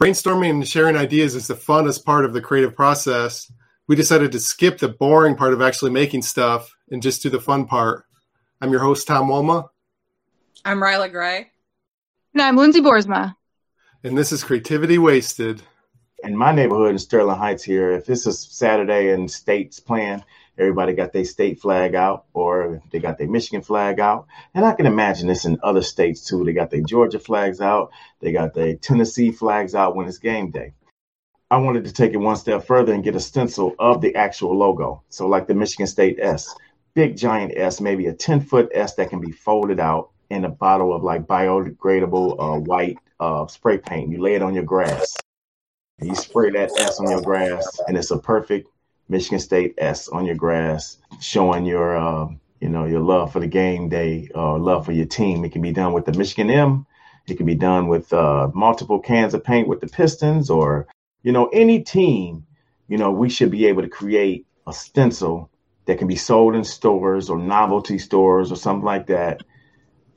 Brainstorming and sharing ideas is the funnest part of the creative process. We decided to skip the boring part of actually making stuff and just do the fun part. I'm your host, Tom Wolma. I'm Ryla Gray. And I'm Lindsay Borsma. And this is Creativity Wasted. In my neighborhood in Sterling Heights here, if this is Saturday and states playing, everybody got their state flag out or they got their Michigan flag out. And I can imagine this in other states too. They got their Georgia flags out, they got their Tennessee flags out when it's game day. I wanted to take it one step further and get a stencil of the actual logo. So, like the Michigan State S, big giant S, maybe a 10 foot S that can be folded out in a bottle of like biodegradable uh, white uh, spray paint. You lay it on your grass. You spray that S on your grass, and it's a perfect Michigan State S on your grass, showing your uh, you know your love for the game day or uh, love for your team. It can be done with the Michigan M. It can be done with uh, multiple cans of paint with the Pistons, or you know any team. You know we should be able to create a stencil that can be sold in stores or novelty stores or something like that.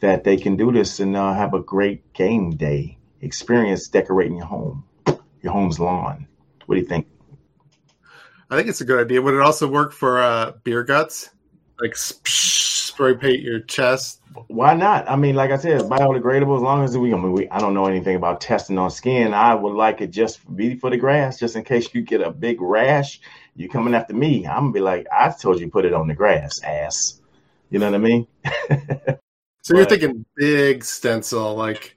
That they can do this and uh, have a great game day experience decorating your home, your home's lawn. What do you think? I think it's a good idea. Would it also work for uh, beer guts? Like spray paint your chest? Why not? I mean, like I said, biodegradable. As long as we, I mean, we, I don't know anything about testing on skin. I would like it just be for the grass, just in case you get a big rash. You coming after me? I'm gonna be like, I told you put it on the grass, ass. You know what I mean? so but, you're thinking big stencil, like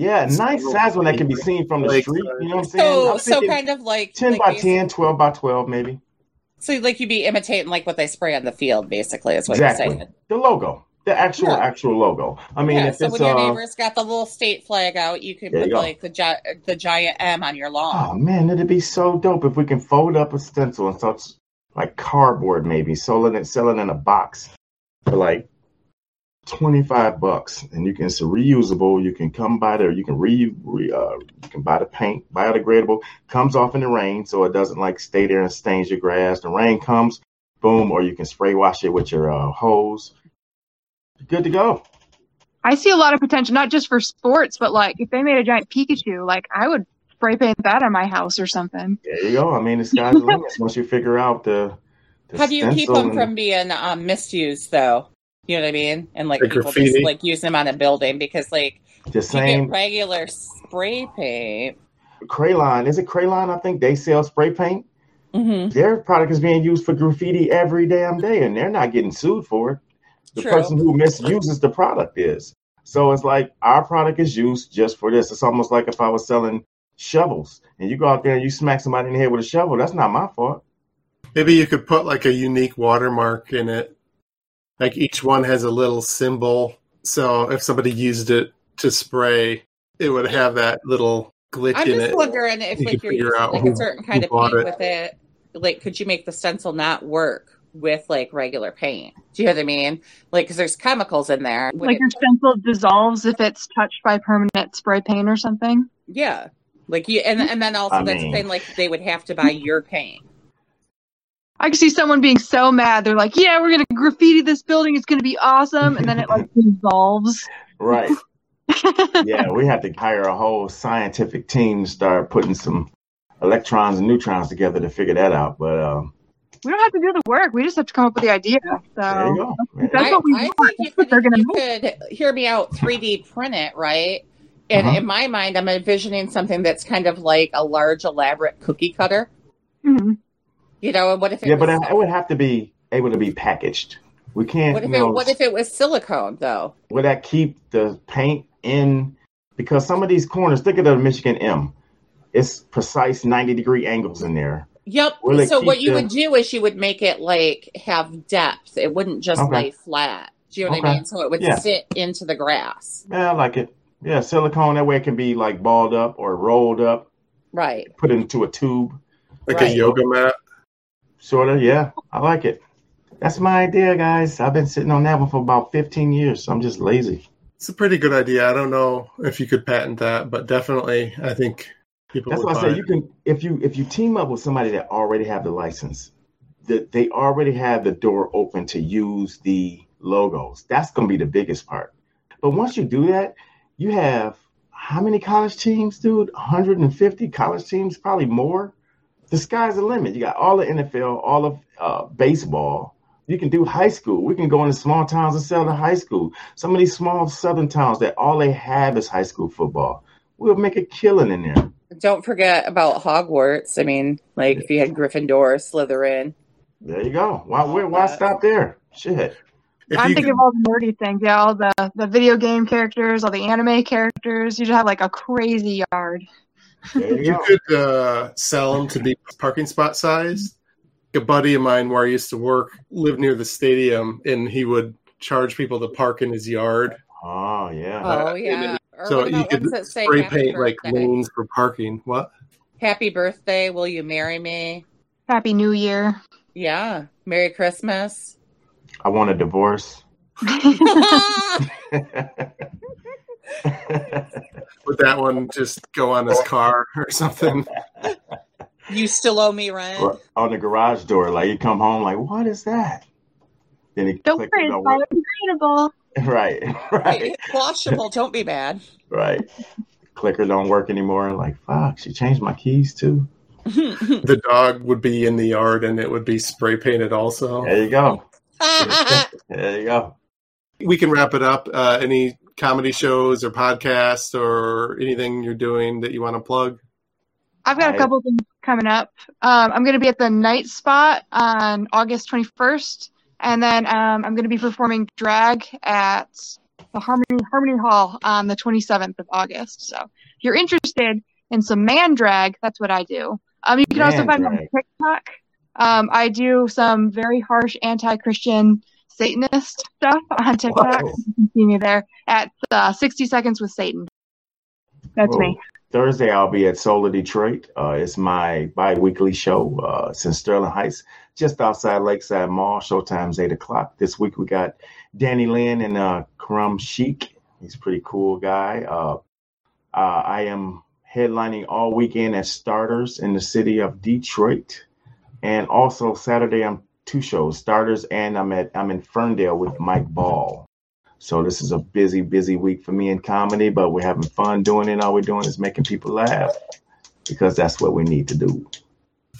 yeah, nice size one that can be seen from the like, street. You know what I'm saying? So, so kind of like 10 like by 10, 12 by 12, maybe. So, like, you'd be imitating like what they spray on the field, basically, is what exactly. you're saying. The logo, the actual, yeah. actual logo. I mean, yeah, so when your uh, neighbor's got the little state flag out, you could put you like the, gi- the giant M on your lawn. Oh, man, it'd be so dope if we can fold up a stencil and such like cardboard, maybe, selling it, selling in a box for like 25 bucks and you can it's reusable you can come by there you can re, re uh, you can buy the paint biodegradable comes off in the rain so it doesn't like stay there and stains your grass. The rain comes boom or you can spray wash it with your uh, hose. Good to go. I see a lot of potential not just for sports but like if they made a giant pikachu like i would spray paint that on my house or something. There you go. I mean the sky's the limit. Once you figure out the, the how do you keep them and... from being um, misused though you know what I mean? And like, like people graffiti. just like use them on a building because like the same regular spray paint. Krylon is it Krylon? I think they sell spray paint. Mm-hmm. Their product is being used for graffiti every damn day, and they're not getting sued for it. The True. person who misuses the product is. So it's like our product is used just for this. It's almost like if I was selling shovels and you go out there and you smack somebody in the head with a shovel, that's not my fault. Maybe you could put like a unique watermark in it like each one has a little symbol. So if somebody used it to spray, it would have that little glitch I'm in it. I'm just wondering if like you're using like who, a certain kind of paint it. with it, like could you make the stencil not work with like regular paint? Do you know what I mean? Like because there's chemicals in there. Like it, your stencil dissolves if it's touched by permanent spray paint or something. Yeah, like you, and and then also I that's mean, the thing. Like they would have to buy your paint. I can see someone being so mad. They're like, "Yeah, we're gonna graffiti this building. It's gonna be awesome," and then it like dissolves. Right. yeah, we have to hire a whole scientific team to start putting some electrons and neutrons together to figure that out. But um, we don't have to do the work. We just have to come up with the idea. So there you go. that's I, what we I want. Think you, could, you could hear me out. 3D print it, right? And uh-huh. in my mind, I'm envisioning something that's kind of like a large, elaborate cookie cutter. Mm-hmm. You know, and what if it yeah, was, but it would have to be able to be packaged. We can't. What if, it, know, what if it was silicone though? Would that keep the paint in? Because some of these corners, think of the Michigan M. It's precise ninety degree angles in there. Yep. So what you the... would do is you would make it like have depth. It wouldn't just okay. lay flat. Do you know what okay. I mean? So it would yeah. sit into the grass. Yeah, I like it. Yeah, silicone. That way it can be like balled up or rolled up. Right. Put into a tube. Like right. a yoga mat. Sort of, yeah. I like it. That's my idea, guys. I've been sitting on that one for about 15 years, so I'm just lazy. It's a pretty good idea. I don't know if you could patent that, but definitely, I think people. That's why I say you can if you if you team up with somebody that already have the license, that they already have the door open to use the logos. That's going to be the biggest part. But once you do that, you have how many college teams, dude? 150 college teams, probably more. The sky's the limit. You got all the NFL, all of uh, baseball. You can do high school. We can go into small towns and sell to high school. Some of these small southern towns that all they have is high school football. We'll make a killing in there. Don't forget about Hogwarts. I mean, like if you had Gryffindor, Slytherin. There you go. Why, why, why stop there? Shit. If I'm thinking could... of all the nerdy things. Yeah, all the, the video game characters, all the anime characters. You just have like a crazy yard. You, you could uh, sell them to be parking spot size. A buddy of mine where I used to work lived near the stadium, and he would charge people to park in his yard. Oh yeah. Oh yeah. so you could spray paint birthday? like lanes for parking. What? Happy birthday! Will you marry me? Happy New Year. Yeah. Merry Christmas. I want a divorce. Would that one just go on his car or something? You still owe me rent. Or on the garage door, like you come home, like what is that? Then he don't worry, it's biodegradable. Right, right. It's washable. Don't be bad. Right. Clicker don't work anymore. Like fuck, she changed my keys too. the dog would be in the yard and it would be spray painted also. There you go. there you go. We can wrap it up. Uh, any comedy shows or podcasts or anything you're doing that you want to plug? I've got a couple things coming up. Um, I'm going to be at the Night Spot on August 21st, and then um, I'm going to be performing drag at the Harmony Harmony Hall on the 27th of August. So if you're interested in some man drag, that's what I do. Um, you can man also find drag. me on TikTok. Um, I do some very harsh anti-Christian Satanist stuff on TikTok. You can see me there at uh, 60 Seconds with Satan. That's Whoa. me. Thursday, I'll be at Solar Detroit. Uh, it's my bi-weekly show. Uh, it's in Sterling Heights, just outside Lakeside Mall. Showtime's 8 o'clock. This week, we got Danny Lynn and uh, Karam Sheik. He's a pretty cool guy. Uh, uh, I am headlining all weekend at Starters in the city of Detroit. And also Saturday, I'm two shows, starters, and I'm at I'm in Ferndale with Mike Ball. So this is a busy, busy week for me in comedy, but we're having fun doing it. All we're doing is making people laugh because that's what we need to do.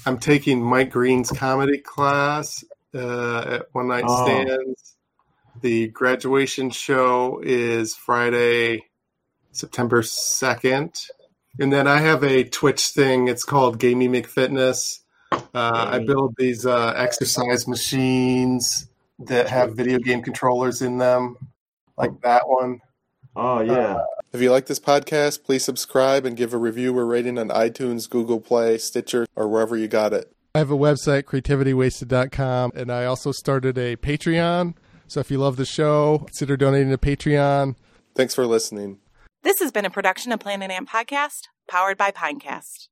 I'm taking Mike Green's comedy class uh, at One Night oh. Stands. The graduation show is Friday, September 2nd. And then I have a Twitch thing. It's called Gamey McFitness. Uh, I build these uh, exercise machines that have video game controllers in them, like that one. Oh yeah. Uh, if you like this podcast, please subscribe and give a review or rating on iTunes, Google Play, Stitcher, or wherever you got it. I have a website, creativitywasted.com, and I also started a Patreon. So if you love the show, consider donating to Patreon. Thanks for listening. This has been a production of Planet Amp Podcast, powered by Pinecast.